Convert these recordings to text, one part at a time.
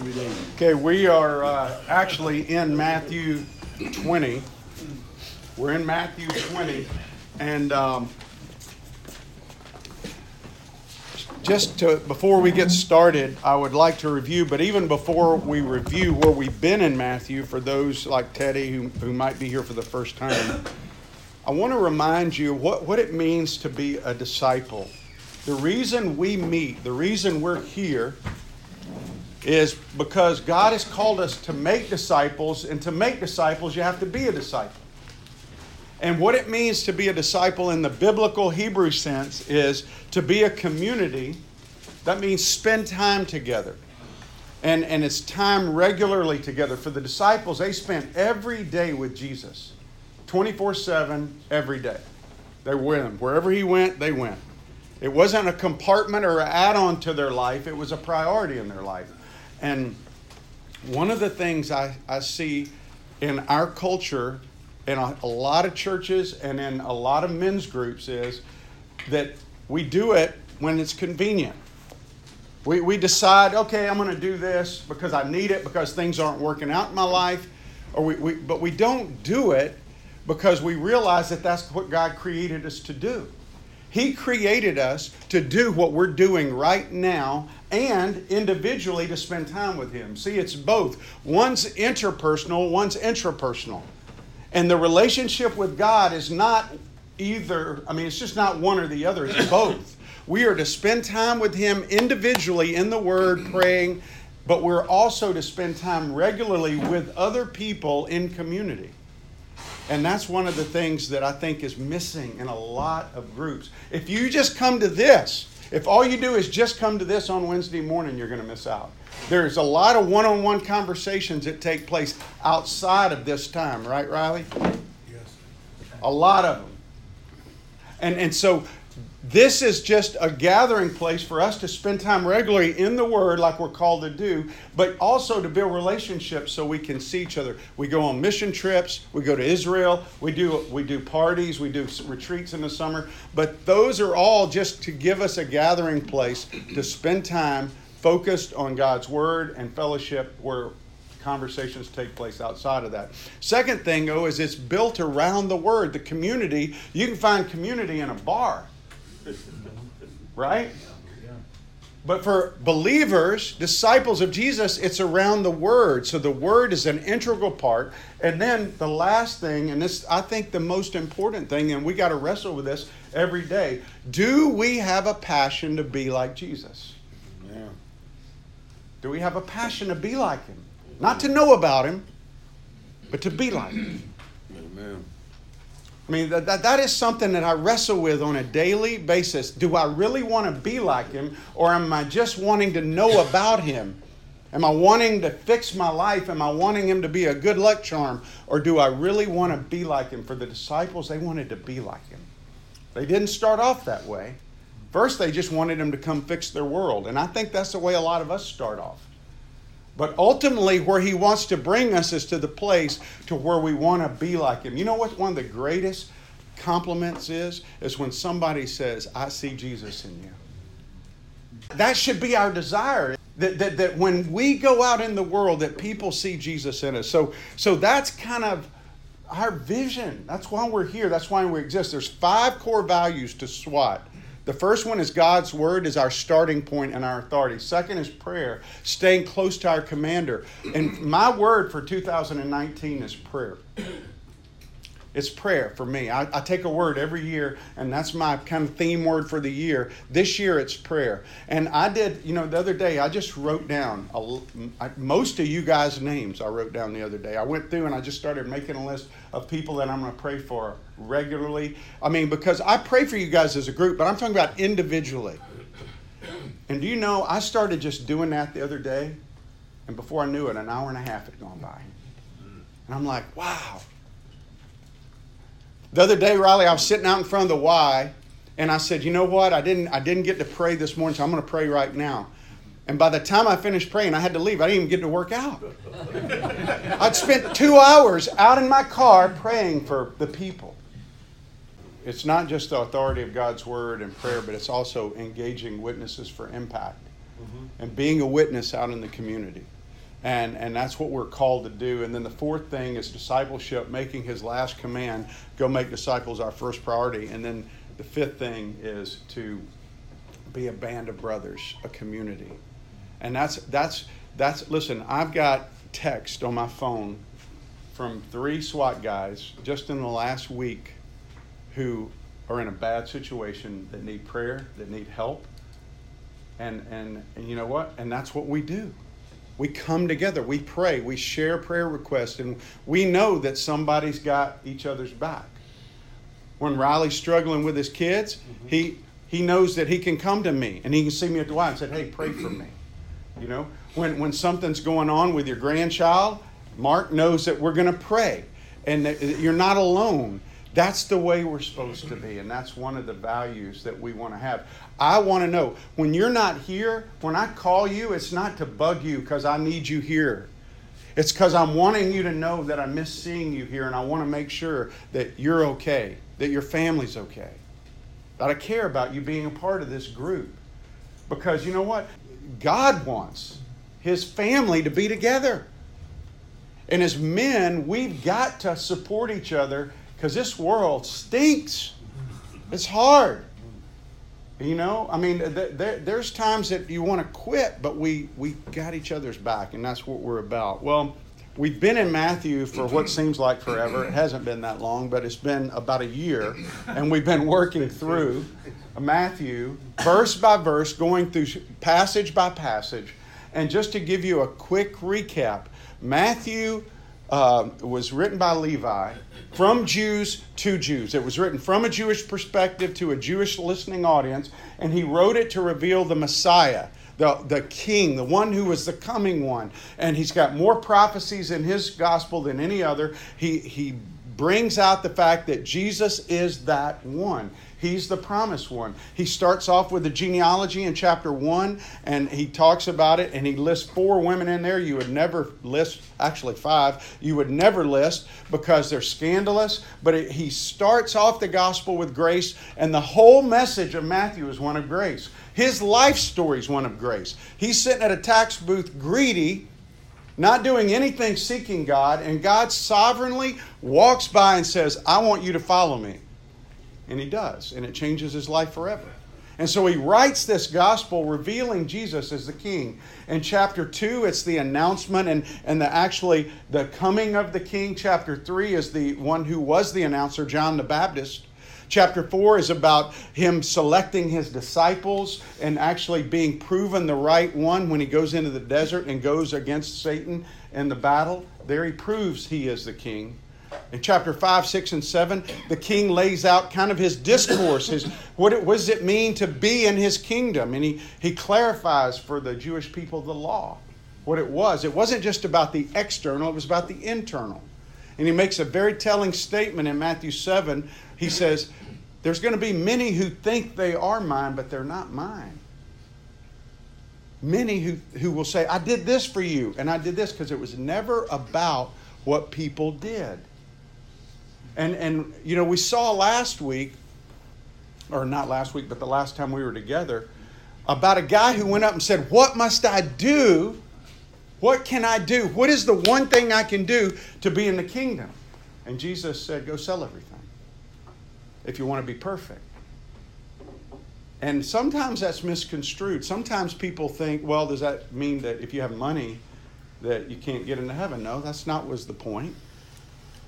Okay, we are uh, actually in Matthew 20. We're in Matthew 20, and um, just to before we get started, I would like to review. But even before we review where we've been in Matthew, for those like Teddy who, who might be here for the first time, I want to remind you what, what it means to be a disciple. The reason we meet, the reason we're here is because God has called us to make disciples, and to make disciples, you have to be a disciple. And what it means to be a disciple in the biblical Hebrew sense is to be a community. That means spend time together. And, and it's time regularly together. For the disciples, they spent every day with Jesus 24 7, every day. They were with him. Wherever he went, they went. It wasn't a compartment or an add on to their life, it was a priority in their life. And one of the things I, I see in our culture, in a, a lot of churches and in a lot of men's groups, is that we do it when it's convenient. We, we decide, okay, I'm going to do this because I need it because things aren't working out in my life. Or we, we, but we don't do it because we realize that that's what God created us to do. He created us to do what we're doing right now and individually to spend time with Him. See, it's both. One's interpersonal, one's intrapersonal. And the relationship with God is not either, I mean, it's just not one or the other, it's both. We are to spend time with Him individually in the Word, praying, but we're also to spend time regularly with other people in community. And that's one of the things that I think is missing in a lot of groups. If you just come to this, if all you do is just come to this on Wednesday morning, you're going to miss out. There's a lot of one on one conversations that take place outside of this time, right, Riley? Yes. A lot of them. And, and so this is just a gathering place for us to spend time regularly in the Word, like we're called to do, but also to build relationships so we can see each other. We go on mission trips, we go to Israel, we do we do parties, we do retreats in the summer, but those are all just to give us a gathering place to spend time focused on God's Word and fellowship where conversations take place outside of that. Second thing, though, is it's built around the Word, the community. You can find community in a bar right? But for believers, disciples of Jesus, it's around the Word. So the Word is an integral part. And then the last thing, and this, I think, the most important thing, and we got to wrestle with this every day do we have a passion to be like Jesus? Yeah. Do we have a passion to be like Him? Not to know about Him, but to be like Him. Amen. I mean, that, that, that is something that I wrestle with on a daily basis. Do I really want to be like him, or am I just wanting to know about him? Am I wanting to fix my life? Am I wanting him to be a good luck charm? Or do I really want to be like him? For the disciples, they wanted to be like him. They didn't start off that way. First, they just wanted him to come fix their world. And I think that's the way a lot of us start off. But ultimately, where he wants to bring us is to the place to where we want to be like him. You know what one of the greatest compliments is? Is when somebody says, I see Jesus in you. That should be our desire. That, that, that when we go out in the world, that people see Jesus in us. So, so that's kind of our vision. That's why we're here. That's why we exist. There's five core values to SWAT. The first one is God's word is our starting point and our authority. Second is prayer, staying close to our commander. And my word for 2019 is prayer. It's prayer for me. I, I, take a word every year, and that's my kind of theme word for the year. This year, it's prayer. And I did, you know, the other day, I just wrote down a, most of you guys' names. I wrote down the other day. I went through and I just started making a list of people that I'm going to pray for regularly. I mean, because I pray for you guys as a group, but I'm talking about individually. And do you know, I started just doing that the other day, and before I knew it, an hour and a half had gone by. And I'm like, wow the other day, Riley, I was sitting out in front of the Y, and I said, "You know what? I didn't. I didn't get to pray this morning, so I'm going to pray right now." And by the time I finished praying, I had to leave. I didn't even get to work out. I'd spent two hours out in my car praying for the people. It's not just the authority of God's word and prayer, but it's also engaging witnesses for impact mm-hmm. and being a witness out in the community. And, and that's what we're called to do. And then the fourth thing is discipleship, making his last command, go make disciples our first priority. And then the fifth thing is to be a band of brothers, a community. And that's that's that's listen, I've got text on my phone from three SWAT guys just in the last week who are in a bad situation that need prayer, that need help. And and and you know what? And that's what we do. We come together, we pray, we share prayer requests, and we know that somebody's got each other's back. When Riley's struggling with his kids, mm-hmm. he he knows that he can come to me and he can see me at the Y and say, Hey, pray for me. You know, when, when something's going on with your grandchild, Mark knows that we're going to pray and that you're not alone. That's the way we're supposed to be, and that's one of the values that we want to have. I want to know when you're not here, when I call you, it's not to bug you because I need you here. It's because I'm wanting you to know that I miss seeing you here, and I want to make sure that you're okay, that your family's okay, that I care about you being a part of this group. Because you know what? God wants His family to be together. And as men, we've got to support each other because this world stinks. It's hard. You know, I mean, there's times that you want to quit, but we, we got each other's back, and that's what we're about. Well, we've been in Matthew for what seems like forever. It hasn't been that long, but it's been about a year, and we've been working through Matthew verse by verse, going through passage by passage. And just to give you a quick recap, Matthew uh, was written by Levi from Jews to Jews. It was written from a Jewish perspective to a Jewish listening audience, and he wrote it to reveal the Messiah, the, the king, the one who was the coming one. And he's got more prophecies in his gospel than any other. He, he brings out the fact that Jesus is that one. He's the promised one. He starts off with the genealogy in chapter 1 and he talks about it and he lists four women in there you would never list, actually five, you would never list because they're scandalous. But it, he starts off the gospel with grace and the whole message of Matthew is one of grace. His life story is one of grace. He's sitting at a tax booth greedy not doing anything seeking God, and God sovereignly walks by and says, I want you to follow me. And he does, and it changes his life forever. And so he writes this gospel revealing Jesus as the king. In chapter 2, it's the announcement and, and the actually the coming of the king. Chapter 3 is the one who was the announcer, John the Baptist. Chapter 4 is about him selecting his disciples and actually being proven the right one when he goes into the desert and goes against Satan in the battle. There he proves he is the king. In chapter 5, 6, and 7, the king lays out kind of his discourse, his, what, it, what does it mean to be in his kingdom? And he, he clarifies for the Jewish people the law, what it was. It wasn't just about the external, it was about the internal. And he makes a very telling statement in Matthew 7. He says, There's going to be many who think they are mine, but they're not mine. Many who, who will say, I did this for you, and I did this, because it was never about what people did. And, and, you know, we saw last week, or not last week, but the last time we were together, about a guy who went up and said, What must I do? What can I do? What is the one thing I can do to be in the kingdom? And Jesus said, Go sell everything if you want to be perfect. And sometimes that's misconstrued. Sometimes people think, well, does that mean that if you have money that you can't get into heaven? No, that's not was the point.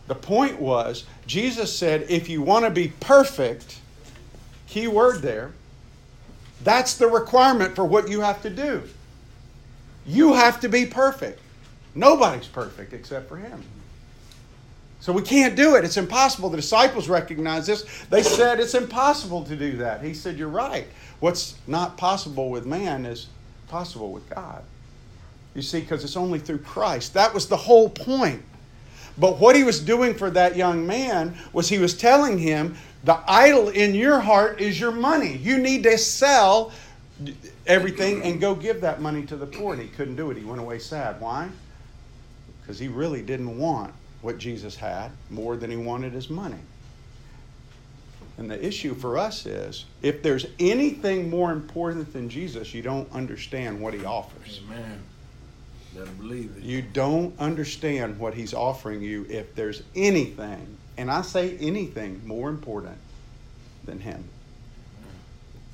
The point was, Jesus said, if you want to be perfect, key word there, that's the requirement for what you have to do. You have to be perfect. Nobody's perfect except for Him. So we can't do it. It's impossible. The disciples recognize this. They said it's impossible to do that. He said, You're right. What's not possible with man is possible with God. You see, because it's only through Christ. That was the whole point. But what he was doing for that young man was he was telling him, the idol in your heart is your money. You need to sell everything and go give that money to the poor. And he couldn't do it. He went away sad. Why? Because he really didn't want what Jesus had more than he wanted his money. And the issue for us is if there's anything more important than Jesus, you don't understand what he offers. Amen. Believe it. You don't understand what he's offering you if there's anything, and I say anything more important than him.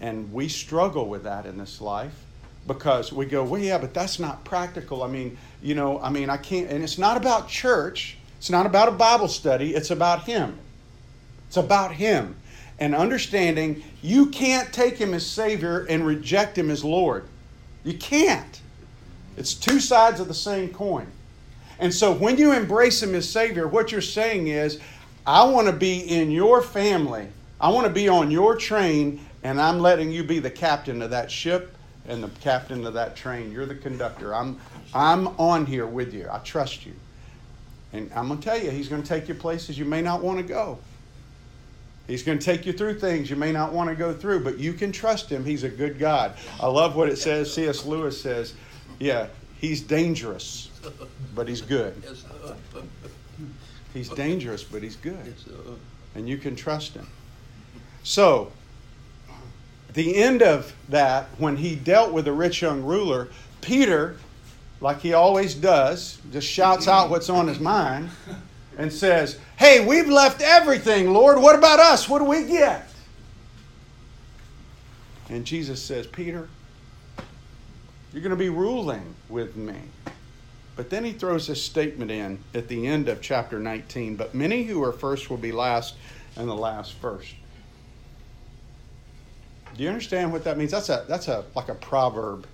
And we struggle with that in this life because we go, well, yeah, but that's not practical. I mean, you know, I mean, I can't, and it's not about church, it's not about a Bible study, it's about him. It's about him. And understanding you can't take him as Savior and reject him as Lord. You can't. It's two sides of the same coin. And so when you embrace Him as Savior, what you're saying is, I want to be in your family. I want to be on your train, and I'm letting you be the captain of that ship and the captain of that train. You're the conductor. I'm, I'm on here with you. I trust you. And I'm going to tell you, He's going to take you places you may not want to go. He's going to take you through things you may not want to go through, but you can trust Him. He's a good God. I love what it says. C.S. Lewis says, yeah, he's dangerous, but he's good. He's dangerous, but he's good. And you can trust him. So, the end of that, when he dealt with the rich young ruler, Peter, like he always does, just shouts out what's on his mind and says, Hey, we've left everything, Lord. What about us? What do we get? And Jesus says, Peter, you're going to be ruling with me. But then he throws this statement in at the end of chapter 19 But many who are first will be last, and the last first. Do you understand what that means? That's a that's a like a proverb.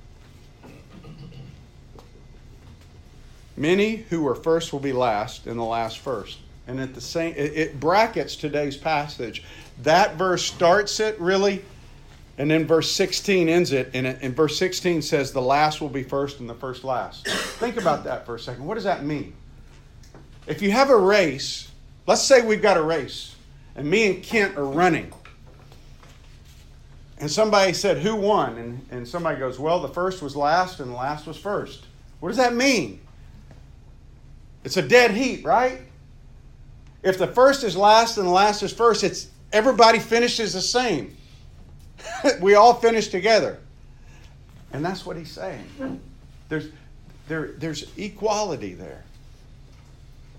Many who are first will be last, and the last first. And at the same, it, it brackets today's passage. That verse starts it really and then verse 16 ends it, and, it, and verse 16 says, The last will be first and the first last. Think about that for a second. What does that mean? If you have a race, let's say we've got a race, and me and Kent are running. And somebody said, Who won? And, and somebody goes, Well, the first was last and the last was first. What does that mean? It's a dead heat, right? If the first is last and the last is first, it's everybody finishes the same. we all finish together. And that's what he's saying. There's, there, there's equality there.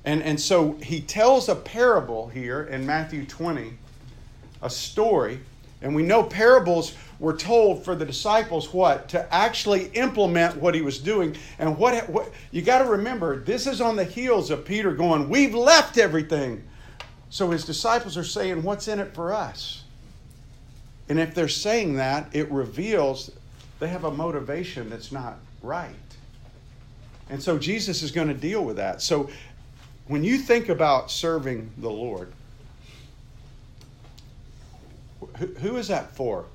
And, and so he tells a parable here in Matthew 20, a story. And we know parables were told for the disciples what? To actually implement what he was doing. And what, what you got to remember, this is on the heels of Peter going, We've left everything. So his disciples are saying, What's in it for us? And if they're saying that, it reveals they have a motivation that's not right. And so Jesus is going to deal with that. So when you think about serving the Lord, who is that for?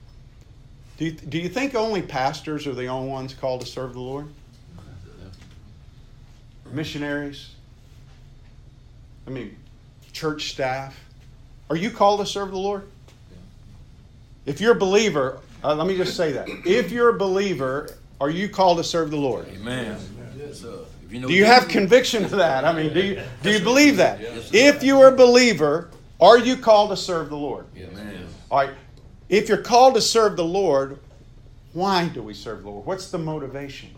Do you, do you think only pastors are the only ones called to serve the Lord? Missionaries? I mean, church staff? Are you called to serve the Lord? If you're a believer, uh, let me just say that. If you're a believer, are you called to serve the Lord? Amen. Yes, you know do you have conviction of that? I mean, do you, do you believe that? If you are a believer, are you called to serve the Lord? Amen. All right. If you're called to serve the Lord, why do we serve the Lord? What's the motivation?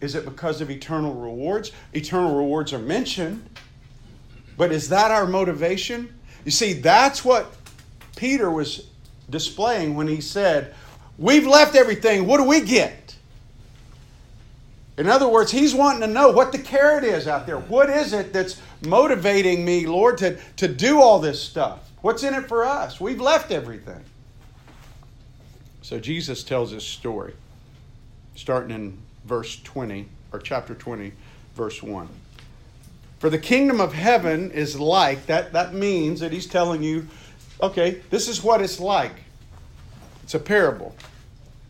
Is it because of eternal rewards? Eternal rewards are mentioned, but is that our motivation? You see, that's what Peter was displaying when he said, We've left everything. What do we get? In other words, he's wanting to know what the carrot is out there. What is it that's motivating me, Lord, to, to do all this stuff? What's in it for us? We've left everything. So Jesus tells this story, starting in verse 20, or chapter 20, verse 1. For the kingdom of heaven is like, that, that means that he's telling you Okay, this is what it's like. It's a parable.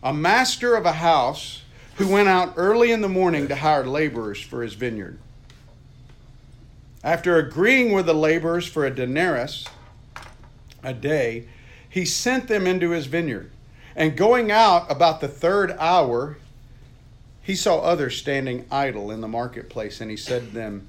A master of a house who went out early in the morning to hire laborers for his vineyard. After agreeing with the laborers for a denarius a day, he sent them into his vineyard. And going out about the third hour, he saw others standing idle in the marketplace, and he said to them,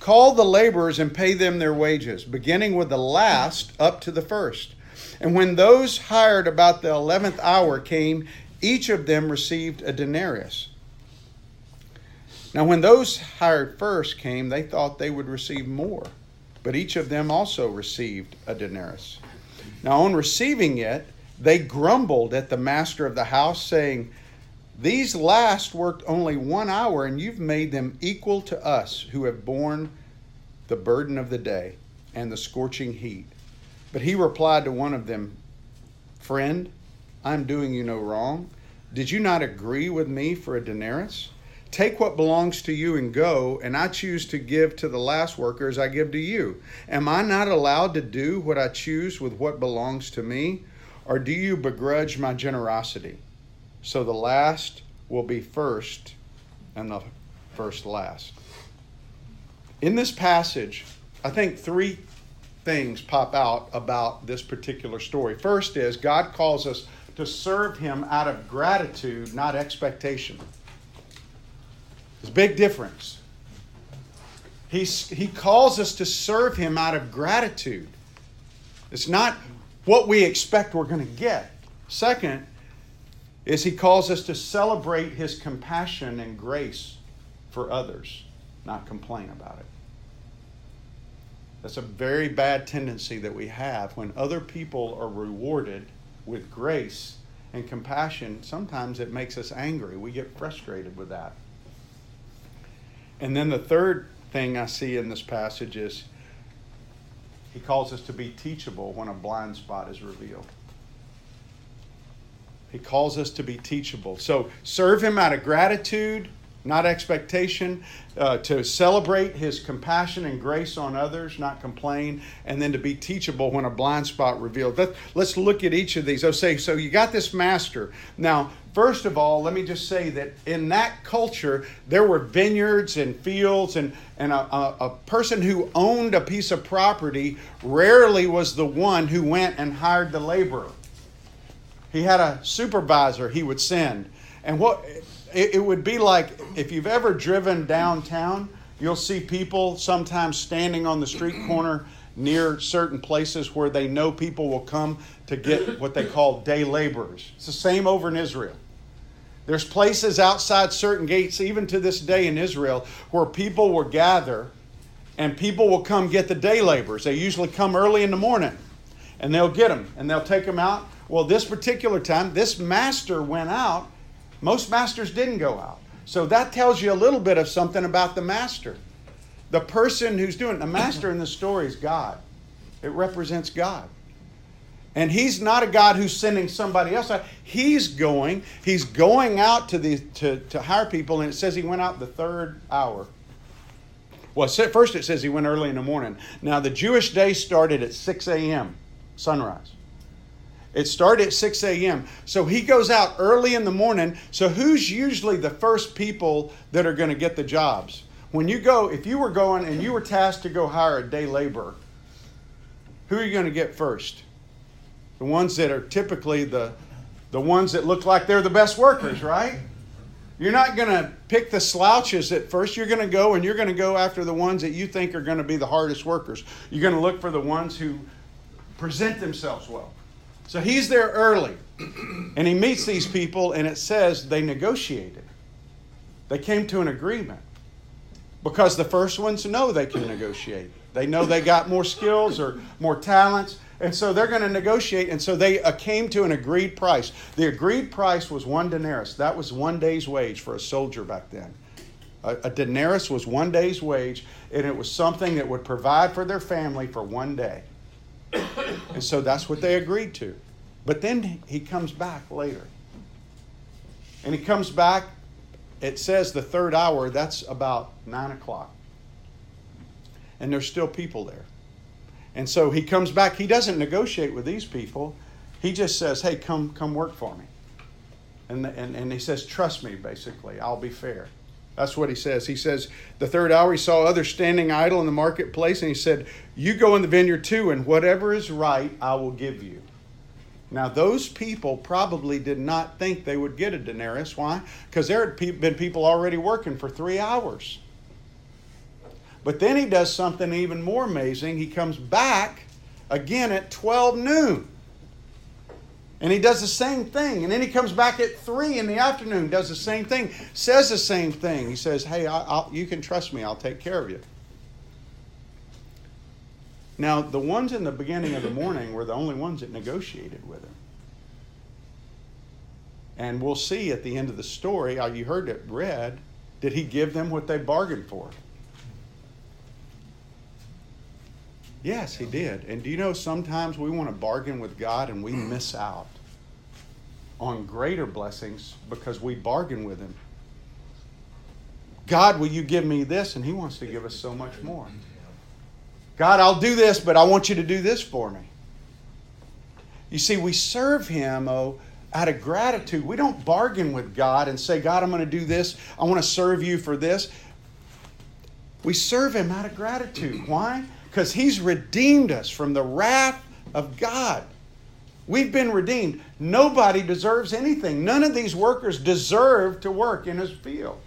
Call the laborers and pay them their wages, beginning with the last up to the first. And when those hired about the eleventh hour came, each of them received a denarius. Now, when those hired first came, they thought they would receive more, but each of them also received a denarius. Now, on receiving it, they grumbled at the master of the house, saying, These last worked only one hour, and you've made them equal to us who have borne the burden of the day and the scorching heat. But he replied to one of them, Friend, I'm doing you no wrong. Did you not agree with me for a denarius? Take what belongs to you and go, and I choose to give to the last worker as I give to you. Am I not allowed to do what I choose with what belongs to me? Or do you begrudge my generosity? So the last will be first, and the first last. In this passage, I think three things pop out about this particular story. First is God calls us to serve Him out of gratitude, not expectation. There's a big difference. He's, he calls us to serve Him out of gratitude. It's not what we expect we're going to get. Second, is He calls us to celebrate His compassion and grace for others, not complain about it. That's a very bad tendency that we have when other people are rewarded with grace and compassion. Sometimes it makes us angry. We get frustrated with that. And then the third thing I see in this passage is he calls us to be teachable when a blind spot is revealed. He calls us to be teachable. So serve him out of gratitude, not expectation, uh, to celebrate his compassion and grace on others, not complain, and then to be teachable when a blind spot revealed. Let, us look at each of these. I'll say, so you got this master. Now, First of all, let me just say that in that culture, there were vineyards and fields, and, and a, a, a, person who owned a piece of property rarely was the one who went and hired the laborer. He had a supervisor he would send. And what it, it would be like if you've ever driven downtown, you'll see people sometimes standing on the street corner near certain places where they know people will come to get what they call day laborers. It's the same over in Israel. There's places outside certain gates, even to this day in Israel, where people will gather and people will come get the day laborers. They usually come early in the morning and they'll get them and they'll take them out. Well, this particular time, this master went out. Most masters didn't go out. So that tells you a little bit of something about the master. The person who's doing it, the master in the story is God. It represents God. And he's not a God who's sending somebody else out. He's going, he's going out to, the, to, to hire people, and it says he went out the third hour. Well, first it says he went early in the morning. Now, the Jewish day started at 6 a.m., sunrise. It started at 6 a.m. So he goes out early in the morning. So, who's usually the first people that are going to get the jobs? When you go, if you were going and you were tasked to go hire a day laborer, who are you going to get first? the ones that are typically the, the ones that look like they're the best workers, right? You're not going to pick the slouches at first. You're going to go and you're going to go after the ones that you think are going to be the hardest workers. You're going to look for the ones who present themselves well. So he's there early and he meets these people, and it says they negotiated. They came to an agreement because the first ones know they can negotiate. They know they got more skills or more talents. And so they're going to negotiate. And so they uh, came to an agreed price. The agreed price was one denarius. That was one day's wage for a soldier back then. A, a denarius was one day's wage, and it was something that would provide for their family for one day. And so that's what they agreed to. But then he comes back later. And he comes back, it says the third hour, that's about nine o'clock. And there's still people there. And so he comes back. He doesn't negotiate with these people. He just says, hey, come, come work for me. And, and, and he says, trust me, basically. I'll be fair. That's what he says. He says, the third hour he saw others standing idle in the marketplace, and he said, You go in the vineyard too, and whatever is right, I will give you. Now, those people probably did not think they would get a denarius. Why? Because there had been people already working for three hours. But then he does something even more amazing. He comes back again at 12 noon. And he does the same thing. And then he comes back at 3 in the afternoon, does the same thing, says the same thing. He says, Hey, I'll, you can trust me, I'll take care of you. Now, the ones in the beginning of the morning were the only ones that negotiated with him. And we'll see at the end of the story, uh, you heard it read, did he give them what they bargained for? Yes, he did. And do you know sometimes we want to bargain with God and we miss out on greater blessings because we bargain with him. God, will you give me this? And he wants to give us so much more. God, I'll do this, but I want you to do this for me. You see, we serve him, oh, out of gratitude. We don't bargain with God and say, God, I'm going to do this. I want to serve you for this. We serve him out of gratitude. Why? Because He's redeemed us from the wrath of God. We've been redeemed. Nobody deserves anything. None of these workers deserve to work in His field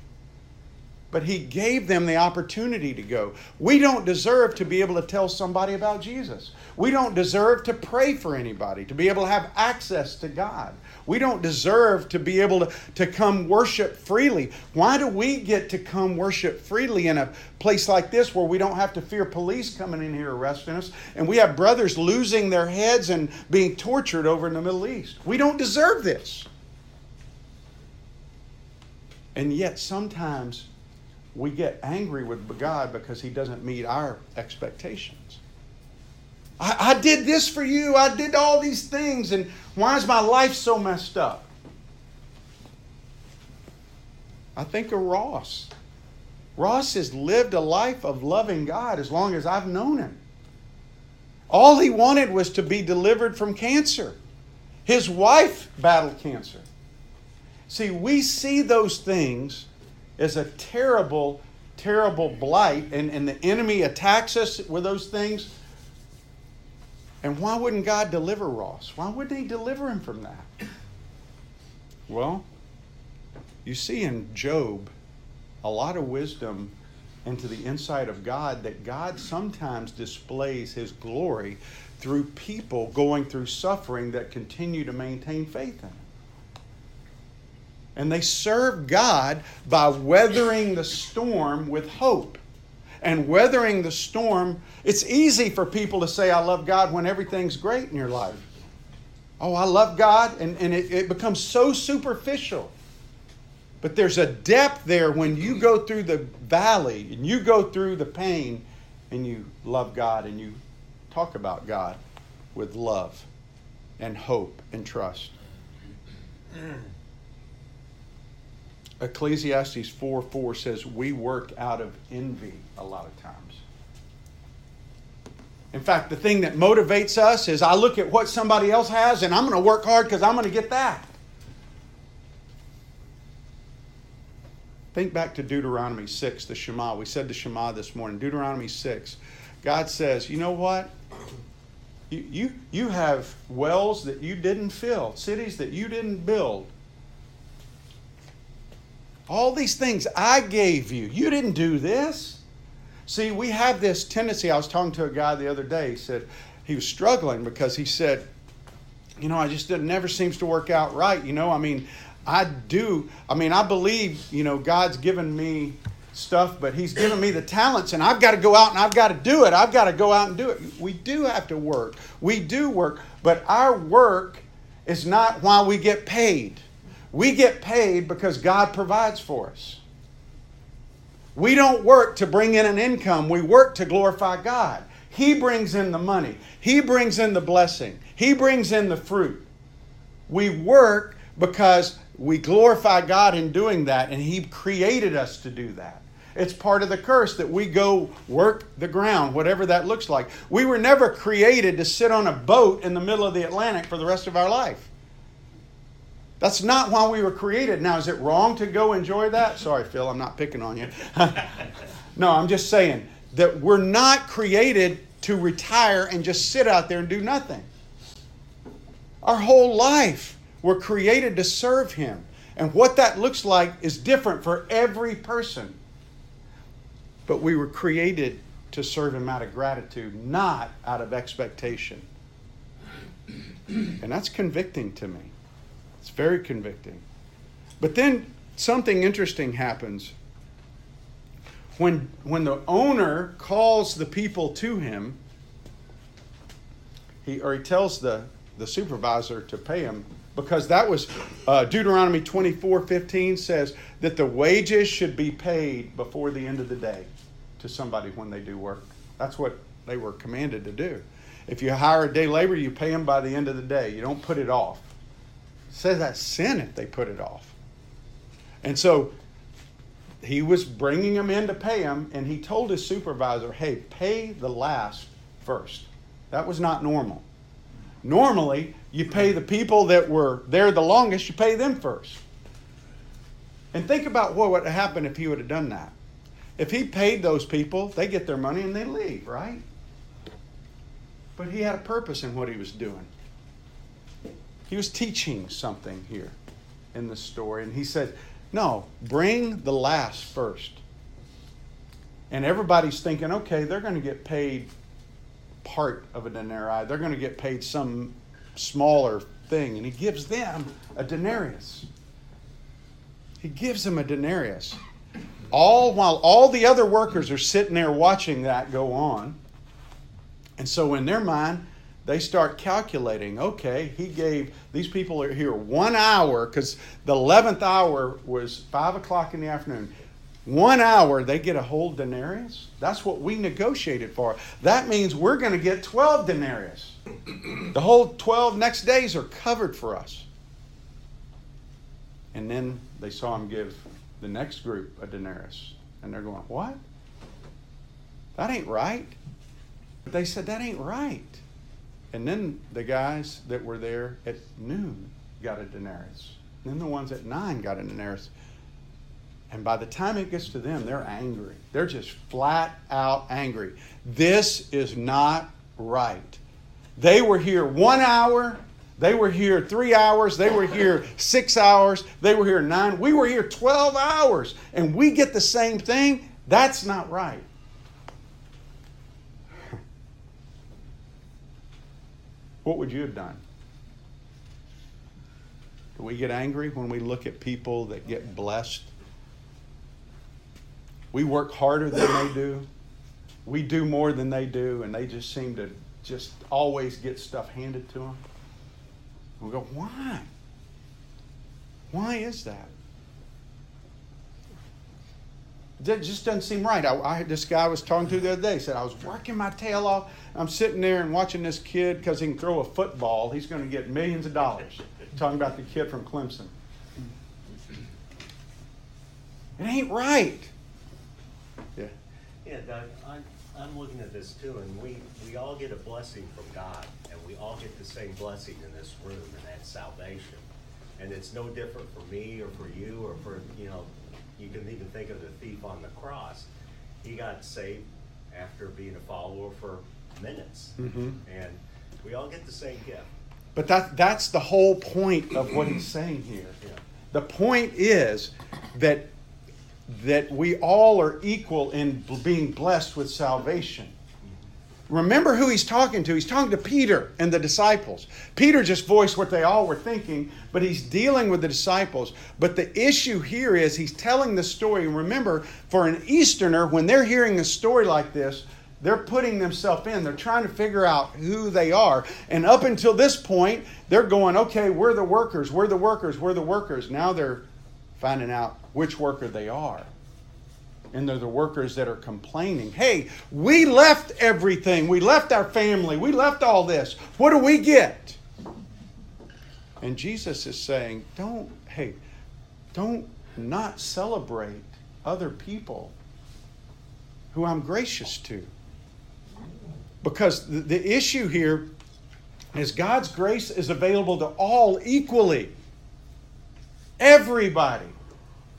but he gave them the opportunity to go. We don't deserve to be able to tell somebody about Jesus. We don't deserve to pray for anybody, to be able to have access to God. We don't deserve to be able to, to come worship freely. Why do we get to come worship freely in a place like this where we don't have to fear police coming in here arresting us and we have brothers losing their heads and being tortured over in the Middle East? We don't deserve this. And yet, sometimes we get angry with God because He doesn't meet our expectations. I, I, did this for you, I did all these things, and why is my life so messed up? I think of Ross. Ross has lived a life of loving God as long as I've known him. All he wanted was to be delivered from cancer. His wife battled cancer. See, we see those things as a terrible, terrible blight, and, and the enemy attacks us with those things. And why wouldn't God deliver Ross? Why wouldn't He deliver him from that? Well, you see in Job a lot of wisdom into the insight of God that God sometimes displays His glory through people going through suffering that continue to maintain faith in Him. And they serve God by weathering the storm with hope. And weathering the storm, it's easy for people to say, I love God when everything's great in your life. Oh, I love God, and, and it, it becomes so superficial. But there's a depth there when you go through the valley and you go through the pain and you love God and you talk about God with love and hope and trust. Ecclesiastes 4 4 says, We work out of envy a lot of times. In fact, the thing that motivates us is I look at what somebody else has and I'm going to work hard because I'm going to get that. Think back to Deuteronomy 6, the Shema. We said the Shema this morning. Deuteronomy 6. God says, You know what? You, you, you have wells that you didn't fill, cities that you didn't build all these things I gave you. You didn't do this. See, we have this tendency. I was talking to a guy the other day. He said he was struggling because he said, you know, I just it never seems to work out right. You know, I mean, I do. I mean, I believe, you know, God's given me stuff, but He's given me the talents, and I've got to go out and I've got to do it. I've got to go out and do it. We do have to work. We do work, but our work is not why we get paid. We get paid because God provides for us. We don't work to bring in an income, we work to glorify God. He brings in the money, He brings in the blessing, He brings in the fruit. We work because we glorify God in doing that, and He created us to do that. It's part of the curse that we go work the ground, whatever that looks like. We were never created to sit on a boat in the middle of the Atlantic for the rest of our life. That's not why we were created. Now, is it wrong to go enjoy that? Sorry, Phil, I'm not picking on you. no, I'm just saying that we're not created to retire and just sit out there and do nothing. Our whole life, we're created to serve Him. And what that looks like is different for every person. But we were created to serve Him out of gratitude, not out of expectation. And that's convicting to me. It's very convicting. But then something interesting happens. When, when the owner calls the people to him, he, or he tells the, the supervisor to pay him, because that was uh, Deuteronomy 24 15 says that the wages should be paid before the end of the day to somebody when they do work. That's what they were commanded to do. If you hire a day laborer, you pay them by the end of the day. You don't put it off. Says that's sin if they put it off. And so he was bringing them in to pay him, and he told his supervisor, hey, pay the last first. That was not normal. Normally, you pay the people that were there the longest, you pay them first. And think about what would happen if he would have done that. If he paid those people, they get their money and they leave, right? But he had a purpose in what he was doing. He was teaching something here in the story. And he said, No, bring the last first. And everybody's thinking, okay, they're going to get paid part of a denarii. They're going to get paid some smaller thing. And he gives them a denarius. He gives them a denarius. All while all the other workers are sitting there watching that go on. And so in their mind, they start calculating okay, he gave these people are here one hour because the 11th hour was 5 o'clock in the afternoon. One hour, they get a whole denarius. That's what we negotiated for. That means we're going to get 12 denarius. The whole 12 next days are covered for us. And then they saw him give the next group a denarius. And they're going, What? That ain't right. They said, That ain't right. And then the guys that were there at noon got a denarius. And then the ones at nine got a denarius. And by the time it gets to them, they're angry. They're just flat out angry. This is not right. They were here one hour. They were here three hours. They were here six hours. They were here nine. We were here 12 hours. And we get the same thing. That's not right. What would you have done? Do we get angry when we look at people that get blessed? We work harder than they do. We do more than they do, and they just seem to just always get stuff handed to them. We go, why? Why is that? That just doesn't seem right. I, I, this guy I was talking to the other day said I was working my tail off. I'm sitting there and watching this kid because he can throw a football. He's going to get millions of dollars. talking about the kid from Clemson. It ain't right. Yeah. Yeah, Doug. I'm, I'm looking at this too, and we we all get a blessing from God, and we all get the same blessing in this room, and that's salvation. And it's no different for me or for you or for you know you can even think of the thief on the cross. He got saved after being a follower for minutes. Mm-hmm. And we all get the same gift. But that, that's the whole point of what he's saying here. Yeah. The point is that, that we all are equal in being blessed with salvation. Remember who he's talking to. He's talking to Peter and the disciples. Peter just voiced what they all were thinking, but he's dealing with the disciples. But the issue here is he's telling the story. And remember, for an Easterner, when they're hearing a story like this, they're putting themselves in. They're trying to figure out who they are. And up until this point, they're going, okay, we're the workers, we're the workers, we're the workers. Now they're finding out which worker they are and they're the workers that are complaining. Hey, we left everything. We left our family. We left all this. What do we get? And Jesus is saying, don't, hey, don't not celebrate other people who I'm gracious to. Because the, the issue here is God's grace is available to all equally. Everybody.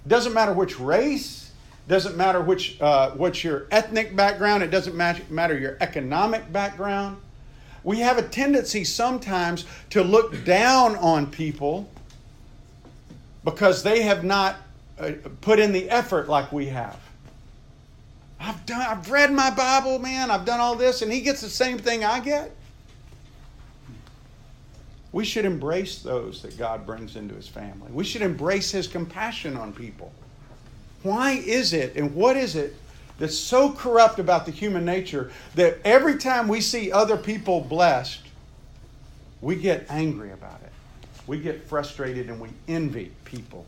Doesn't matter which race, doesn't matter which uh, what's your ethnic background, it doesn't matter your economic background. We have a tendency sometimes to look down on people because they have not uh, put in the effort like we have. I've done I've read my Bible, man. I've done all this and he gets the same thing I get. We should embrace those that God brings into his family. We should embrace his compassion on people. Why is it and what is it that's so corrupt about the human nature that every time we see other people blessed, we get angry about it? We get frustrated and we envy people.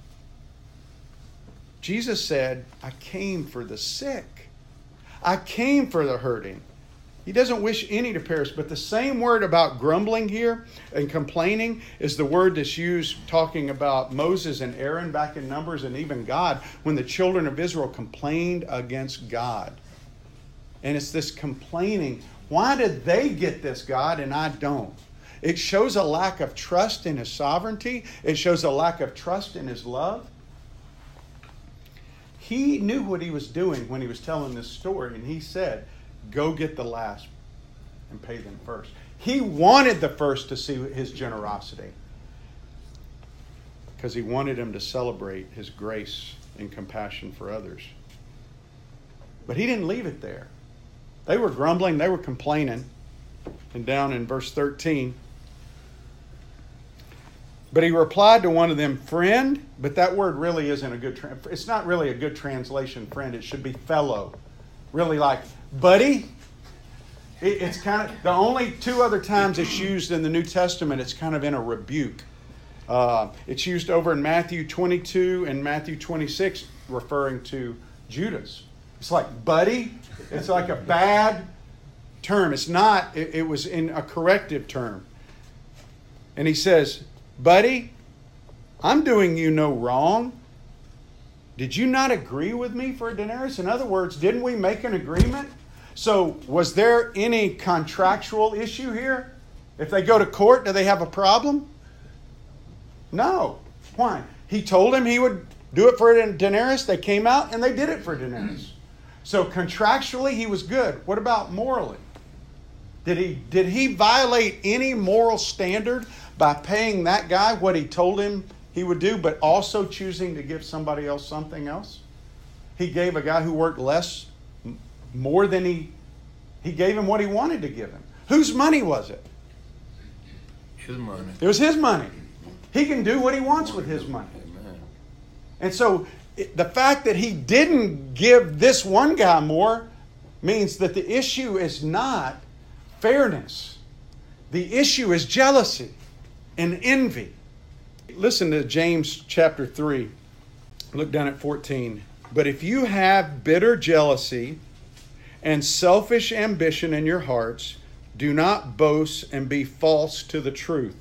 Jesus said, I came for the sick. I came for the hurting. He doesn't wish any to perish, but the same word about grumbling here and complaining is the word that's used talking about Moses and Aaron back in Numbers and even God when the children of Israel complained against God. And it's this complaining. Why did they get this, God, and I don't? It shows a lack of trust in His sovereignty, it shows a lack of trust in His love. He knew what he was doing when he was telling this story, and he said, Go get the last and pay them first. He wanted the first to see his generosity because he wanted him to celebrate his grace and compassion for others. But he didn't leave it there. They were grumbling, they were complaining. And down in verse 13, but he replied to one of them, friend, but that word really isn't a good, tra- it's not really a good translation, friend. It should be fellow. Really like, buddy. It, it's kind of the only two other times it's used in the New Testament. It's kind of in a rebuke. Uh, it's used over in Matthew 22 and Matthew 26, referring to Judas. It's like buddy. It's like a bad term. It's not. It, it was in a corrective term. And he says, buddy, I'm doing you no wrong. Did you not agree with me for a denarius? In other words, didn't we make an agreement? So, was there any contractual issue here? If they go to court, do they have a problem? No. Why? He told him he would do it for denarius. They came out and they did it for denarius. So contractually, he was good. What about morally? Did he did he violate any moral standard by paying that guy what he told him he would do, but also choosing to give somebody else something else? He gave a guy who worked less more than he he gave him what he wanted to give him. Whose money was it? His money. It was his money. He can do what he wants with his money. Amen. And so the fact that he didn't give this one guy more means that the issue is not fairness. The issue is jealousy and envy. Listen to James chapter 3. Look down at 14. But if you have bitter jealousy and selfish ambition in your hearts, do not boast and be false to the truth.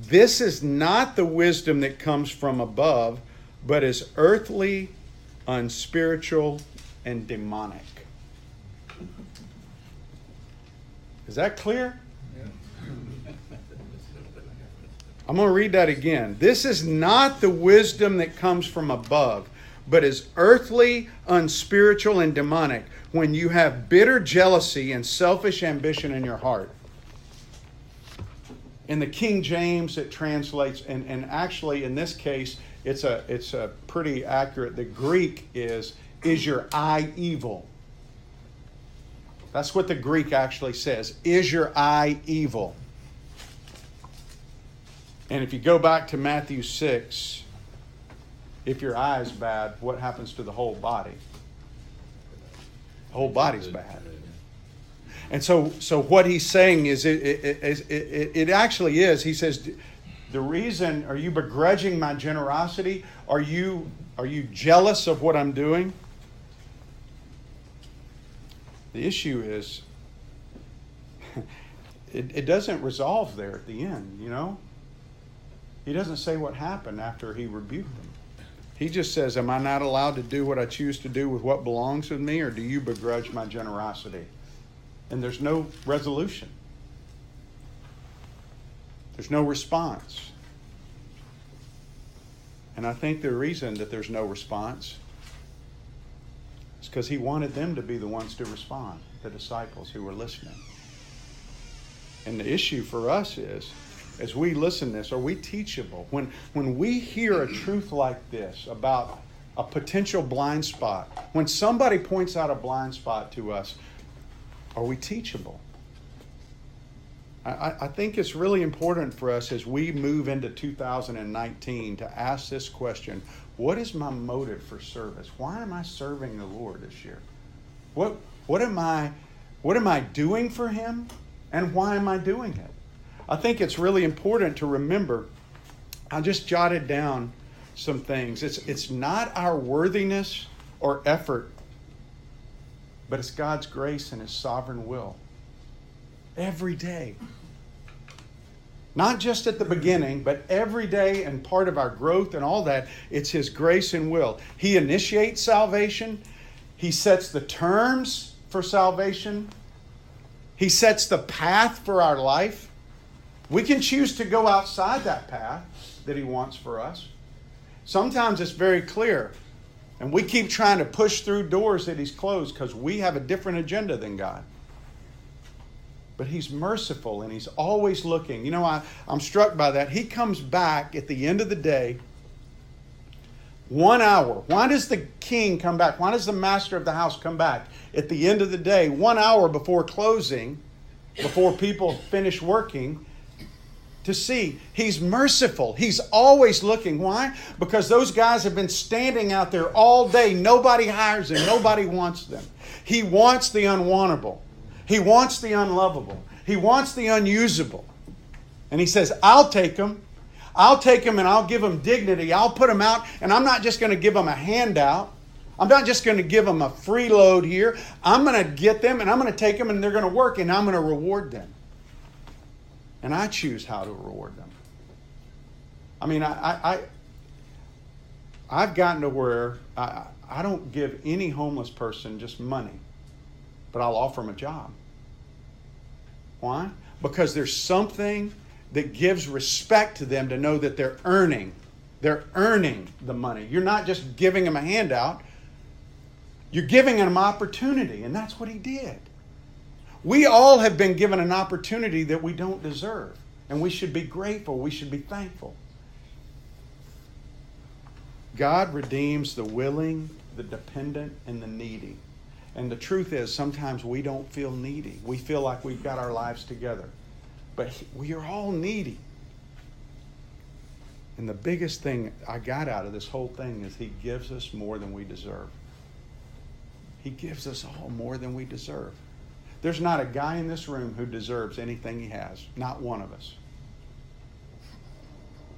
This is not the wisdom that comes from above, but is earthly, unspiritual, and demonic. Is that clear? I'm going to read that again. This is not the wisdom that comes from above, but is earthly, unspiritual, and demonic when you have bitter jealousy and selfish ambition in your heart. In the King James, it translates, and, and actually in this case, it's a, it's a pretty accurate. The Greek is, is your eye evil? That's what the Greek actually says. Is your eye evil? And if you go back to Matthew 6, if your eye is bad, what happens to the whole body? The whole body's bad. And so, so what he's saying is, it, it, it, it, actually is. He says, the reason are you begrudging my generosity? Are you are you jealous of what I'm doing? The issue is, it, it doesn't resolve there at the end. You know, he doesn't say what happened after he rebuked them. He just says, Am I not allowed to do what I choose to do with what belongs to me, or do you begrudge my generosity? And there's no resolution, there's no response. And I think the reason that there's no response is because he wanted them to be the ones to respond, the disciples who were listening. And the issue for us is, as we listen to this, are we teachable? When, when we hear a truth like this about a potential blind spot, when somebody points out a blind spot to us, are we teachable? I, I think it's really important for us as we move into 2019 to ask this question What is my motive for service? Why am I serving the Lord this year? What, what, am, I, what am I doing for Him? And why am I doing it? I think it's really important to remember. I just jotted down some things. It's, it's not our worthiness or effort, but it's God's grace and His sovereign will. Every day. Not just at the beginning, but every day and part of our growth and all that, it's His grace and will. He initiates salvation, He sets the terms for salvation, He sets the path for our life. We can choose to go outside that path that He wants for us. Sometimes it's very clear, and we keep trying to push through doors that He's closed because we have a different agenda than God but he's merciful and he's always looking. You know, I, I'm struck by that. He comes back at the end of the day, one hour. Why does the king come back? Why does the master of the house come back at the end of the day, one hour before closing, before people finish working? To see, he's merciful. He's always looking. Why? Because those guys have been standing out there all day. Nobody hires them, nobody wants them. He wants the unwantable. He wants the unlovable. He wants the unusable. And he says, I'll take them. I'll take them and I'll give them dignity. I'll put them out, and I'm not just going to give them a handout. I'm not just going to give them a free load here. I'm going to get them and I'm going to take them and they're going to work and I'm going to reward them. And I choose how to reward them. I mean, I, I, I have gotten to where I, I don't give any homeless person just money, but I'll offer them a job. Why? Because there's something that gives respect to them to know that they're earning. They're earning the money. You're not just giving them a handout, you're giving them opportunity, and that's what he did. We all have been given an opportunity that we don't deserve, and we should be grateful, we should be thankful. God redeems the willing, the dependent, and the needy. And the truth is, sometimes we don't feel needy. We feel like we've got our lives together. But we are all needy. And the biggest thing I got out of this whole thing is He gives us more than we deserve. He gives us all more than we deserve. There's not a guy in this room who deserves anything he has, not one of us.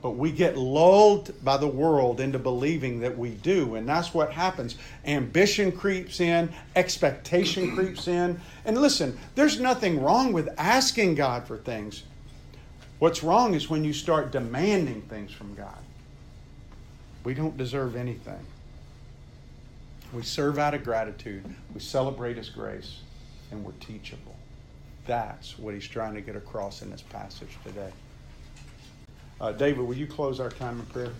But we get lulled by the world into believing that we do. And that's what happens. Ambition creeps in, expectation creeps in. And listen, there's nothing wrong with asking God for things. What's wrong is when you start demanding things from God. We don't deserve anything. We serve out of gratitude, we celebrate His grace, and we're teachable. That's what He's trying to get across in this passage today. Uh, David, will you close our time in prayer?